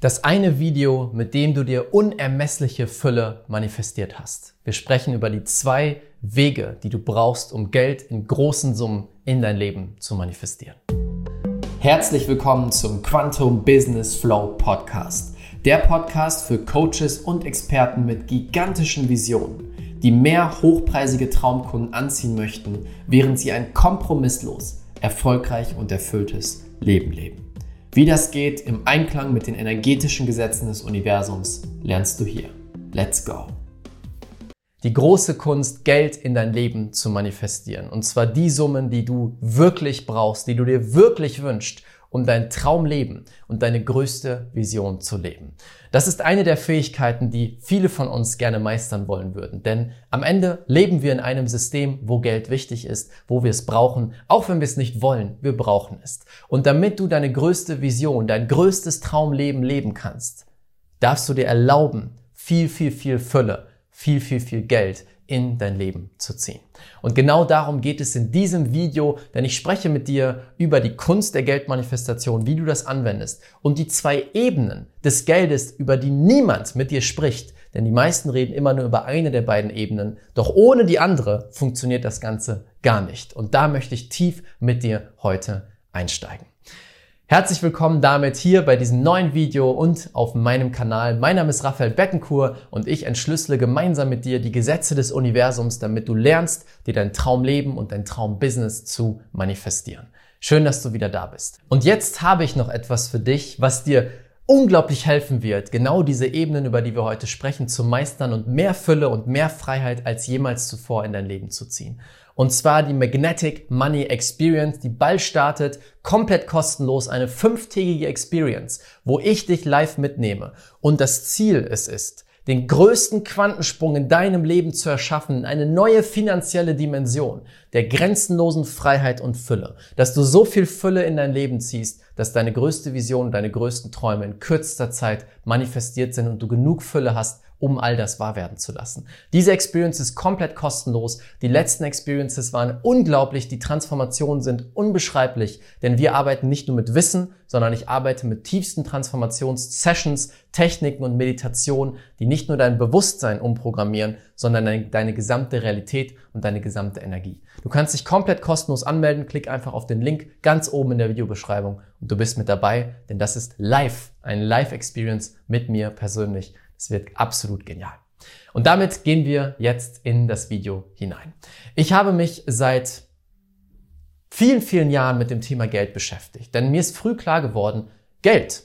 Das eine Video, mit dem du dir unermessliche Fülle manifestiert hast. Wir sprechen über die zwei Wege, die du brauchst, um Geld in großen Summen in dein Leben zu manifestieren. Herzlich willkommen zum Quantum Business Flow Podcast. Der Podcast für Coaches und Experten mit gigantischen Visionen, die mehr hochpreisige Traumkunden anziehen möchten, während sie ein kompromisslos, erfolgreich und erfülltes Leben leben. Wie das geht im Einklang mit den energetischen Gesetzen des Universums, lernst du hier. Let's go! Die große Kunst, Geld in dein Leben zu manifestieren. Und zwar die Summen, die du wirklich brauchst, die du dir wirklich wünschst, um dein Traumleben und deine größte Vision zu leben. Das ist eine der Fähigkeiten, die viele von uns gerne meistern wollen würden. Denn am Ende leben wir in einem System, wo Geld wichtig ist, wo wir es brauchen, auch wenn wir es nicht wollen, wir brauchen es. Und damit du deine größte Vision, dein größtes Traumleben leben kannst, darfst du dir erlauben, viel, viel, viel Fülle, viel, viel, viel Geld in dein Leben zu ziehen. Und genau darum geht es in diesem Video, denn ich spreche mit dir über die Kunst der Geldmanifestation, wie du das anwendest und die zwei Ebenen des Geldes, über die niemand mit dir spricht, denn die meisten reden immer nur über eine der beiden Ebenen, doch ohne die andere funktioniert das Ganze gar nicht. Und da möchte ich tief mit dir heute einsteigen. Herzlich willkommen damit hier bei diesem neuen Video und auf meinem Kanal. Mein Name ist Raphael Beckenkur und ich entschlüssele gemeinsam mit dir die Gesetze des Universums, damit du lernst, dir dein Traumleben und dein Traumbusiness zu manifestieren. Schön, dass du wieder da bist. Und jetzt habe ich noch etwas für dich, was dir unglaublich helfen wird, genau diese Ebenen, über die wir heute sprechen, zu meistern und mehr Fülle und mehr Freiheit als jemals zuvor in dein Leben zu ziehen. Und zwar die Magnetic Money Experience, die bald startet, komplett kostenlos, eine fünftägige Experience, wo ich dich live mitnehme. Und das Ziel es ist, den größten Quantensprung in deinem Leben zu erschaffen, eine neue finanzielle Dimension der grenzenlosen Freiheit und Fülle, dass du so viel Fülle in dein Leben ziehst, dass deine größte Vision, deine größten Träume in kürzester Zeit manifestiert sind und du genug Fülle hast, um all das wahr werden zu lassen. Diese Experience ist komplett kostenlos. Die letzten Experiences waren unglaublich. Die Transformationen sind unbeschreiblich, denn wir arbeiten nicht nur mit Wissen, sondern ich arbeite mit tiefsten Transformations-Sessions, Techniken und Meditationen, die nicht nur dein Bewusstsein umprogrammieren, sondern deine, deine gesamte Realität und deine gesamte Energie. Du kannst dich komplett kostenlos anmelden. Klick einfach auf den Link ganz oben in der Videobeschreibung und du bist mit dabei, denn das ist live, eine Live-Experience mit mir persönlich. Es wird absolut genial. Und damit gehen wir jetzt in das Video hinein. Ich habe mich seit vielen, vielen Jahren mit dem Thema Geld beschäftigt, denn mir ist früh klar geworden, Geld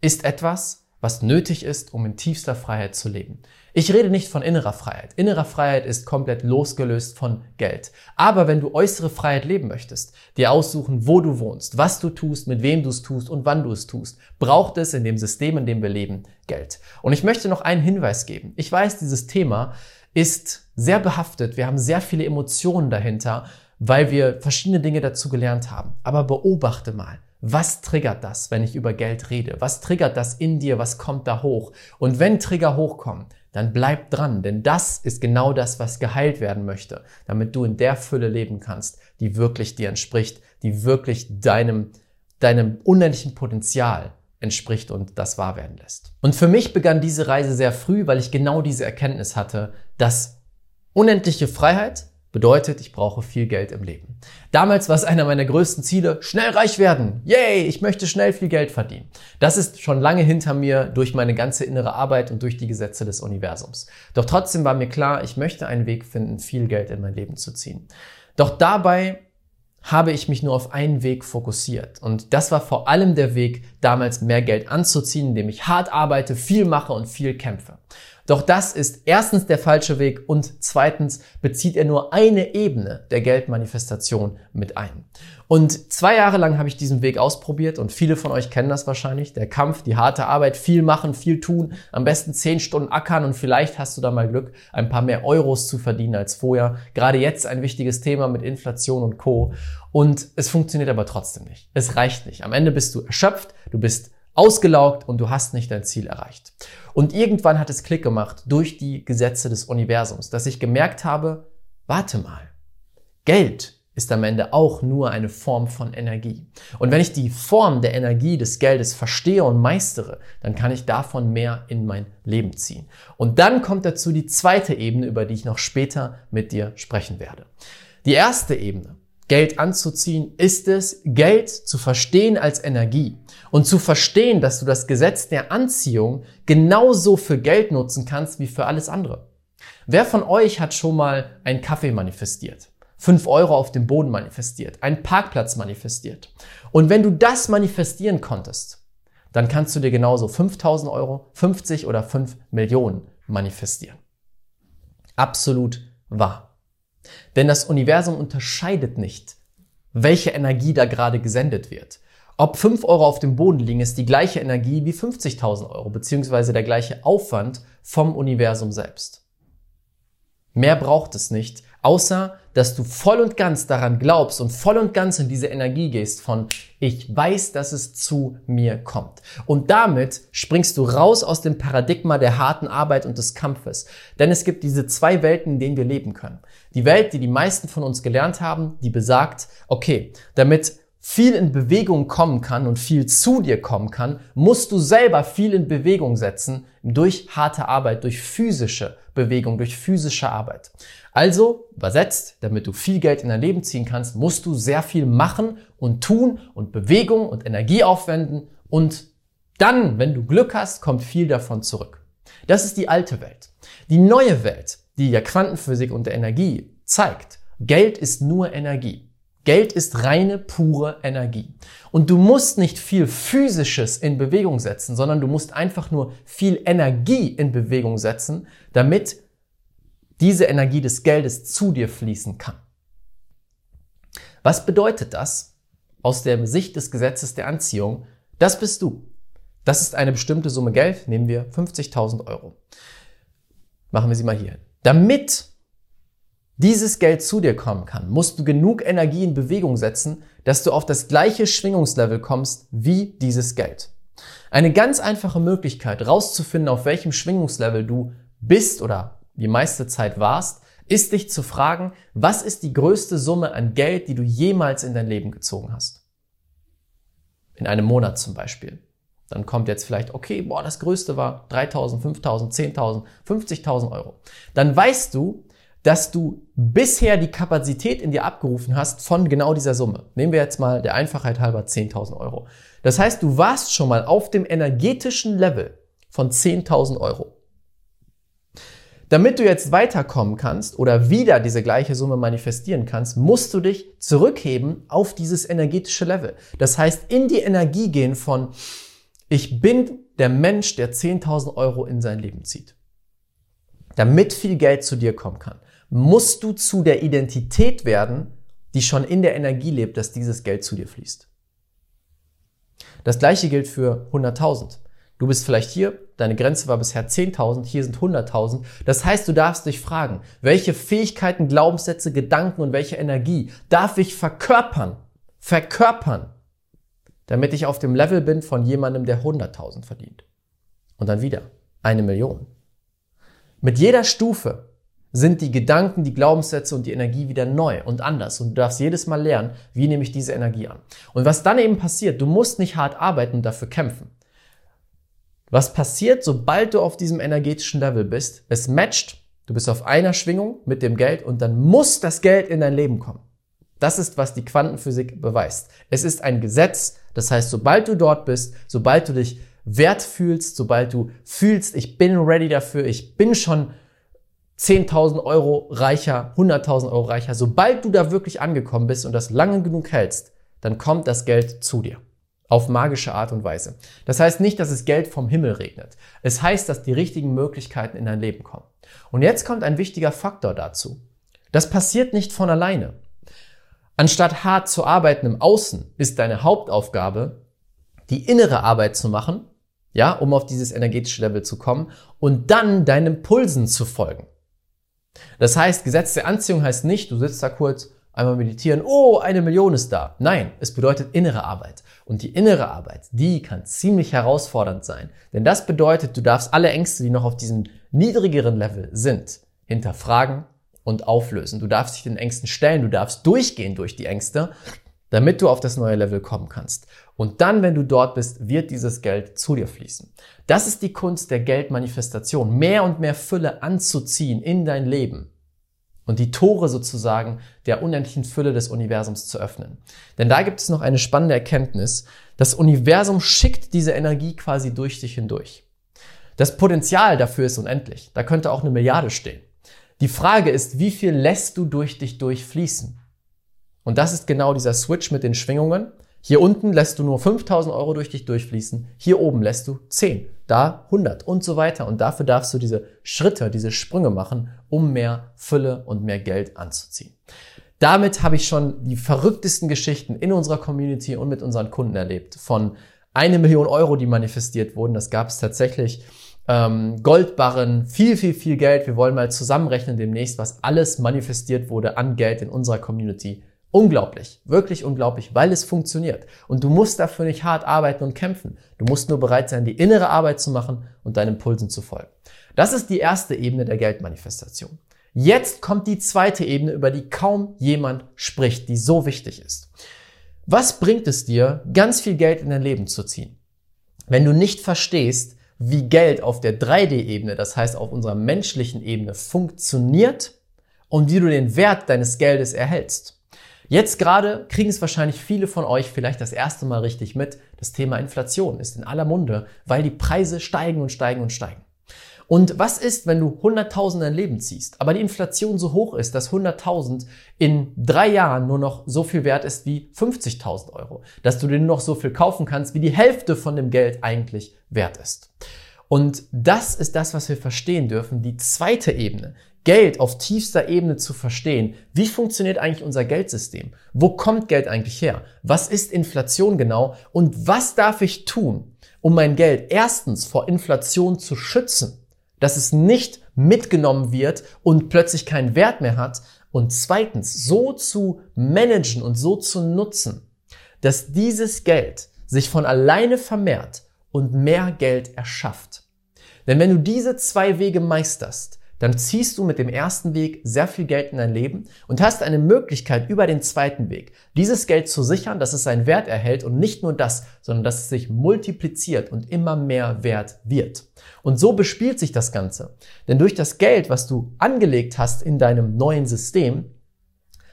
ist etwas, was nötig ist, um in tiefster Freiheit zu leben. Ich rede nicht von innerer Freiheit. Innerer Freiheit ist komplett losgelöst von Geld. Aber wenn du äußere Freiheit leben möchtest, dir aussuchen, wo du wohnst, was du tust, mit wem du es tust und wann du es tust, braucht es in dem System, in dem wir leben, Geld. Und ich möchte noch einen Hinweis geben. Ich weiß, dieses Thema ist sehr behaftet. Wir haben sehr viele Emotionen dahinter, weil wir verschiedene Dinge dazu gelernt haben. Aber beobachte mal. Was triggert das, wenn ich über Geld rede? Was triggert das in dir? Was kommt da hoch? Und wenn Trigger hochkommen, dann bleib dran, denn das ist genau das, was geheilt werden möchte, damit du in der Fülle leben kannst, die wirklich dir entspricht, die wirklich deinem, deinem unendlichen Potenzial entspricht und das wahr werden lässt. Und für mich begann diese Reise sehr früh, weil ich genau diese Erkenntnis hatte, dass unendliche Freiheit Bedeutet, ich brauche viel Geld im Leben. Damals war es einer meiner größten Ziele, schnell reich werden. Yay, ich möchte schnell viel Geld verdienen. Das ist schon lange hinter mir durch meine ganze innere Arbeit und durch die Gesetze des Universums. Doch trotzdem war mir klar, ich möchte einen Weg finden, viel Geld in mein Leben zu ziehen. Doch dabei habe ich mich nur auf einen Weg fokussiert. Und das war vor allem der Weg, damals mehr Geld anzuziehen, indem ich hart arbeite, viel mache und viel kämpfe. Doch das ist erstens der falsche Weg und zweitens bezieht er nur eine Ebene der Geldmanifestation mit ein. Und zwei Jahre lang habe ich diesen Weg ausprobiert und viele von euch kennen das wahrscheinlich. Der Kampf, die harte Arbeit, viel machen, viel tun, am besten zehn Stunden ackern und vielleicht hast du da mal Glück, ein paar mehr Euros zu verdienen als vorher. Gerade jetzt ein wichtiges Thema mit Inflation und Co. Und es funktioniert aber trotzdem nicht. Es reicht nicht. Am Ende bist du erschöpft, du bist ausgelaugt und du hast nicht dein Ziel erreicht. Und irgendwann hat es Klick gemacht durch die Gesetze des Universums, dass ich gemerkt habe, warte mal, Geld ist am Ende auch nur eine Form von Energie. Und wenn ich die Form der Energie des Geldes verstehe und meistere, dann kann ich davon mehr in mein Leben ziehen. Und dann kommt dazu die zweite Ebene, über die ich noch später mit dir sprechen werde. Die erste Ebene, Geld anzuziehen, ist es, Geld zu verstehen als Energie und zu verstehen, dass du das Gesetz der Anziehung genauso für Geld nutzen kannst wie für alles andere. Wer von euch hat schon mal einen Kaffee manifestiert? 5 Euro auf dem Boden manifestiert, einen Parkplatz manifestiert. Und wenn du das manifestieren konntest, dann kannst du dir genauso 5000 Euro, 50 oder 5 Millionen manifestieren. Absolut wahr. Denn das Universum unterscheidet nicht, welche Energie da gerade gesendet wird. Ob 5 Euro auf dem Boden liegen, ist die gleiche Energie wie 50.000 Euro, beziehungsweise der gleiche Aufwand vom Universum selbst. Mehr braucht es nicht, außer dass du voll und ganz daran glaubst und voll und ganz in diese Energie gehst von ich weiß, dass es zu mir kommt. Und damit springst du raus aus dem Paradigma der harten Arbeit und des Kampfes. Denn es gibt diese zwei Welten, in denen wir leben können. Die Welt, die die meisten von uns gelernt haben, die besagt, okay, damit viel in Bewegung kommen kann und viel zu dir kommen kann, musst du selber viel in Bewegung setzen durch harte Arbeit, durch physische Bewegung, durch physische Arbeit. Also, übersetzt, damit du viel Geld in dein Leben ziehen kannst, musst du sehr viel machen und tun und Bewegung und Energie aufwenden und dann, wenn du Glück hast, kommt viel davon zurück. Das ist die alte Welt. Die neue Welt, die ja Quantenphysik und der Energie zeigt, Geld ist nur Energie. Geld ist reine, pure Energie. Und du musst nicht viel Physisches in Bewegung setzen, sondern du musst einfach nur viel Energie in Bewegung setzen, damit diese Energie des Geldes zu dir fließen kann. Was bedeutet das aus der Sicht des Gesetzes der Anziehung? Das bist du. Das ist eine bestimmte Summe Geld, nehmen wir 50.000 Euro. Machen wir sie mal hier hin. Damit dieses Geld zu dir kommen kann, musst du genug Energie in Bewegung setzen, dass du auf das gleiche Schwingungslevel kommst wie dieses Geld. Eine ganz einfache Möglichkeit, rauszufinden, auf welchem Schwingungslevel du bist oder die meiste Zeit warst, ist dich zu fragen, was ist die größte Summe an Geld, die du jemals in dein Leben gezogen hast? In einem Monat zum Beispiel. Dann kommt jetzt vielleicht, okay, boah, das größte war 3000, 5000, 10.000, 50.000 Euro. Dann weißt du, dass du bisher die Kapazität in dir abgerufen hast von genau dieser Summe. Nehmen wir jetzt mal der Einfachheit halber 10.000 Euro. Das heißt, du warst schon mal auf dem energetischen Level von 10.000 Euro. Damit du jetzt weiterkommen kannst oder wieder diese gleiche Summe manifestieren kannst, musst du dich zurückheben auf dieses energetische Level. Das heißt, in die Energie gehen von, ich bin der Mensch, der 10.000 Euro in sein Leben zieht. Damit viel Geld zu dir kommen kann musst du zu der Identität werden, die schon in der Energie lebt, dass dieses Geld zu dir fließt. Das gleiche gilt für 100.000. Du bist vielleicht hier, deine Grenze war bisher 10.000, hier sind 100.000. Das heißt, du darfst dich fragen, welche Fähigkeiten, Glaubenssätze, Gedanken und welche Energie darf ich verkörpern, verkörpern, damit ich auf dem Level bin von jemandem, der 100.000 verdient. Und dann wieder eine Million. Mit jeder Stufe sind die Gedanken, die Glaubenssätze und die Energie wieder neu und anders. Und du darfst jedes Mal lernen, wie nehme ich diese Energie an. Und was dann eben passiert, du musst nicht hart arbeiten und dafür kämpfen. Was passiert, sobald du auf diesem energetischen Level bist? Es matcht, du bist auf einer Schwingung mit dem Geld und dann muss das Geld in dein Leben kommen. Das ist, was die Quantenphysik beweist. Es ist ein Gesetz, das heißt, sobald du dort bist, sobald du dich wert fühlst, sobald du fühlst, ich bin ready dafür, ich bin schon 10.000 Euro reicher, 100.000 Euro reicher. Sobald du da wirklich angekommen bist und das lange genug hältst, dann kommt das Geld zu dir. Auf magische Art und Weise. Das heißt nicht, dass es Geld vom Himmel regnet. Es heißt, dass die richtigen Möglichkeiten in dein Leben kommen. Und jetzt kommt ein wichtiger Faktor dazu. Das passiert nicht von alleine. Anstatt hart zu arbeiten im Außen, ist deine Hauptaufgabe, die innere Arbeit zu machen, ja, um auf dieses energetische Level zu kommen und dann deinen Pulsen zu folgen. Das heißt, Gesetz der Anziehung heißt nicht, du sitzt da kurz, einmal meditieren, oh, eine Million ist da. Nein, es bedeutet innere Arbeit. Und die innere Arbeit, die kann ziemlich herausfordernd sein. Denn das bedeutet, du darfst alle Ängste, die noch auf diesem niedrigeren Level sind, hinterfragen und auflösen. Du darfst dich den Ängsten stellen, du darfst durchgehen durch die Ängste, damit du auf das neue Level kommen kannst. Und dann, wenn du dort bist, wird dieses Geld zu dir fließen. Das ist die Kunst der Geldmanifestation, mehr und mehr Fülle anzuziehen in dein Leben und die Tore sozusagen der unendlichen Fülle des Universums zu öffnen. Denn da gibt es noch eine spannende Erkenntnis. Das Universum schickt diese Energie quasi durch dich hindurch. Das Potenzial dafür ist unendlich. Da könnte auch eine Milliarde stehen. Die Frage ist, wie viel lässt du durch dich durchfließen? Und das ist genau dieser Switch mit den Schwingungen. Hier unten lässt du nur 5000 Euro durch dich durchfließen. Hier oben lässt du 10, da 100 und so weiter. Und dafür darfst du diese Schritte, diese Sprünge machen, um mehr Fülle und mehr Geld anzuziehen. Damit habe ich schon die verrücktesten Geschichten in unserer Community und mit unseren Kunden erlebt. Von eine Million Euro, die manifestiert wurden. Das gab es tatsächlich. Ähm, Goldbarren, viel, viel, viel Geld. Wir wollen mal zusammenrechnen demnächst, was alles manifestiert wurde an Geld in unserer Community Unglaublich, wirklich unglaublich, weil es funktioniert. Und du musst dafür nicht hart arbeiten und kämpfen. Du musst nur bereit sein, die innere Arbeit zu machen und deinen Impulsen zu folgen. Das ist die erste Ebene der Geldmanifestation. Jetzt kommt die zweite Ebene, über die kaum jemand spricht, die so wichtig ist. Was bringt es dir, ganz viel Geld in dein Leben zu ziehen? Wenn du nicht verstehst, wie Geld auf der 3D-Ebene, das heißt auf unserer menschlichen Ebene, funktioniert und wie du den Wert deines Geldes erhältst. Jetzt gerade kriegen es wahrscheinlich viele von euch vielleicht das erste Mal richtig mit. Das Thema Inflation ist in aller Munde, weil die Preise steigen und steigen und steigen. Und was ist, wenn du 100.000 dein Leben ziehst, aber die Inflation so hoch ist, dass 100.000 in drei Jahren nur noch so viel wert ist wie 50.000 Euro, dass du dir nur noch so viel kaufen kannst, wie die Hälfte von dem Geld eigentlich wert ist. Und das ist das, was wir verstehen dürfen, die zweite Ebene. Geld auf tiefster Ebene zu verstehen. Wie funktioniert eigentlich unser Geldsystem? Wo kommt Geld eigentlich her? Was ist Inflation genau? Und was darf ich tun, um mein Geld erstens vor Inflation zu schützen, dass es nicht mitgenommen wird und plötzlich keinen Wert mehr hat? Und zweitens so zu managen und so zu nutzen, dass dieses Geld sich von alleine vermehrt und mehr Geld erschafft. Denn wenn du diese zwei Wege meisterst, dann ziehst du mit dem ersten Weg sehr viel Geld in dein Leben und hast eine Möglichkeit über den zweiten Weg, dieses Geld zu sichern, dass es seinen Wert erhält und nicht nur das, sondern dass es sich multipliziert und immer mehr wert wird. Und so bespielt sich das Ganze. Denn durch das Geld, was du angelegt hast in deinem neuen System,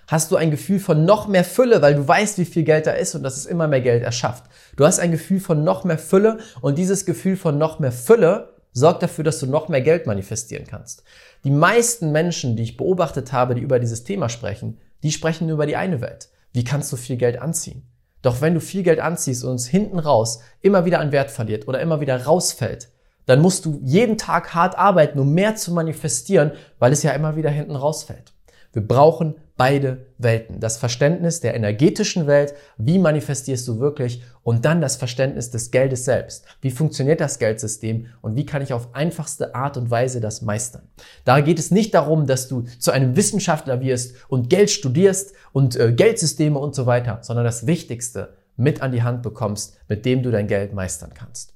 hast du ein Gefühl von noch mehr Fülle, weil du weißt, wie viel Geld da ist und dass es immer mehr Geld erschafft. Du hast ein Gefühl von noch mehr Fülle und dieses Gefühl von noch mehr Fülle sorgt dafür, dass du noch mehr Geld manifestieren kannst. Die meisten Menschen, die ich beobachtet habe, die über dieses Thema sprechen, die sprechen nur über die eine Welt. Wie kannst du viel Geld anziehen? Doch wenn du viel Geld anziehst und es hinten raus immer wieder an Wert verliert oder immer wieder rausfällt, dann musst du jeden Tag hart arbeiten, um mehr zu manifestieren, weil es ja immer wieder hinten rausfällt. Wir brauchen beide Welten. Das Verständnis der energetischen Welt, wie manifestierst du wirklich, und dann das Verständnis des Geldes selbst. Wie funktioniert das Geldsystem und wie kann ich auf einfachste Art und Weise das meistern? Da geht es nicht darum, dass du zu einem Wissenschaftler wirst und Geld studierst und äh, Geldsysteme und so weiter, sondern das Wichtigste mit an die Hand bekommst, mit dem du dein Geld meistern kannst.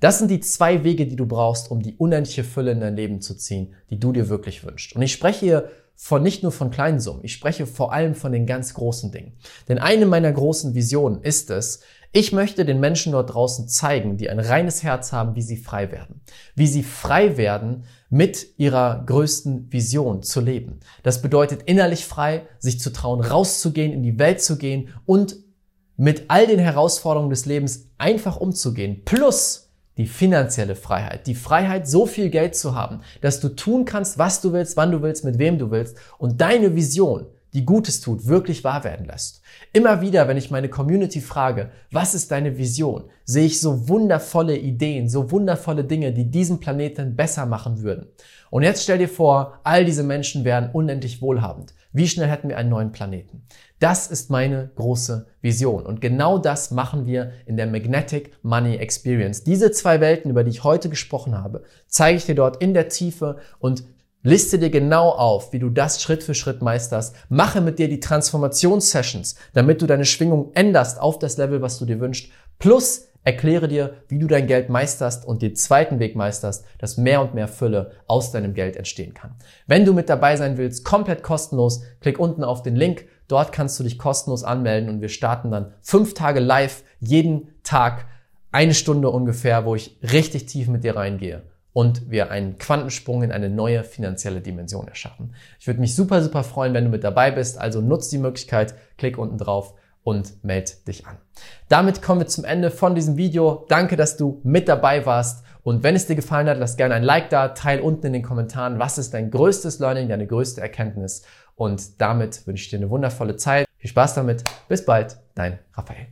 Das sind die zwei Wege, die du brauchst, um die unendliche Fülle in dein Leben zu ziehen, die du dir wirklich wünschst. Und ich spreche hier von nicht nur von kleinen Summen, ich spreche vor allem von den ganz großen Dingen. Denn eine meiner großen Visionen ist es, ich möchte den Menschen dort draußen zeigen, die ein reines Herz haben, wie sie frei werden. Wie sie frei werden, mit ihrer größten Vision zu leben. Das bedeutet innerlich frei, sich zu trauen, rauszugehen, in die Welt zu gehen und mit all den Herausforderungen des Lebens einfach umzugehen. Plus die finanzielle Freiheit. Die Freiheit, so viel Geld zu haben, dass du tun kannst, was du willst, wann du willst, mit wem du willst und deine Vision, die Gutes tut, wirklich wahr werden lässt. Immer wieder, wenn ich meine Community frage, was ist deine Vision, sehe ich so wundervolle Ideen, so wundervolle Dinge, die diesen Planeten besser machen würden. Und jetzt stell dir vor, all diese Menschen wären unendlich wohlhabend. Wie schnell hätten wir einen neuen Planeten? Das ist meine große Vision. Und genau das machen wir in der Magnetic Money Experience. Diese zwei Welten, über die ich heute gesprochen habe, zeige ich dir dort in der Tiefe und Liste dir genau auf, wie du das Schritt für Schritt meisterst. Mache mit dir die Transformationssessions, damit du deine Schwingung änderst auf das Level, was du dir wünschst. Plus erkläre dir, wie du dein Geld meisterst und den zweiten Weg meisterst, dass mehr und mehr Fülle aus deinem Geld entstehen kann. Wenn du mit dabei sein willst, komplett kostenlos, klick unten auf den Link. Dort kannst du dich kostenlos anmelden und wir starten dann fünf Tage live, jeden Tag eine Stunde ungefähr, wo ich richtig tief mit dir reingehe und wir einen Quantensprung in eine neue finanzielle Dimension erschaffen. Ich würde mich super, super freuen, wenn du mit dabei bist. Also nutz die Möglichkeit, klick unten drauf und meld dich an. Damit kommen wir zum Ende von diesem Video. Danke, dass du mit dabei warst. Und wenn es dir gefallen hat, lass gerne ein Like da, teil unten in den Kommentaren, was ist dein größtes Learning, deine größte Erkenntnis. Und damit wünsche ich dir eine wundervolle Zeit. Viel Spaß damit. Bis bald, dein Raphael.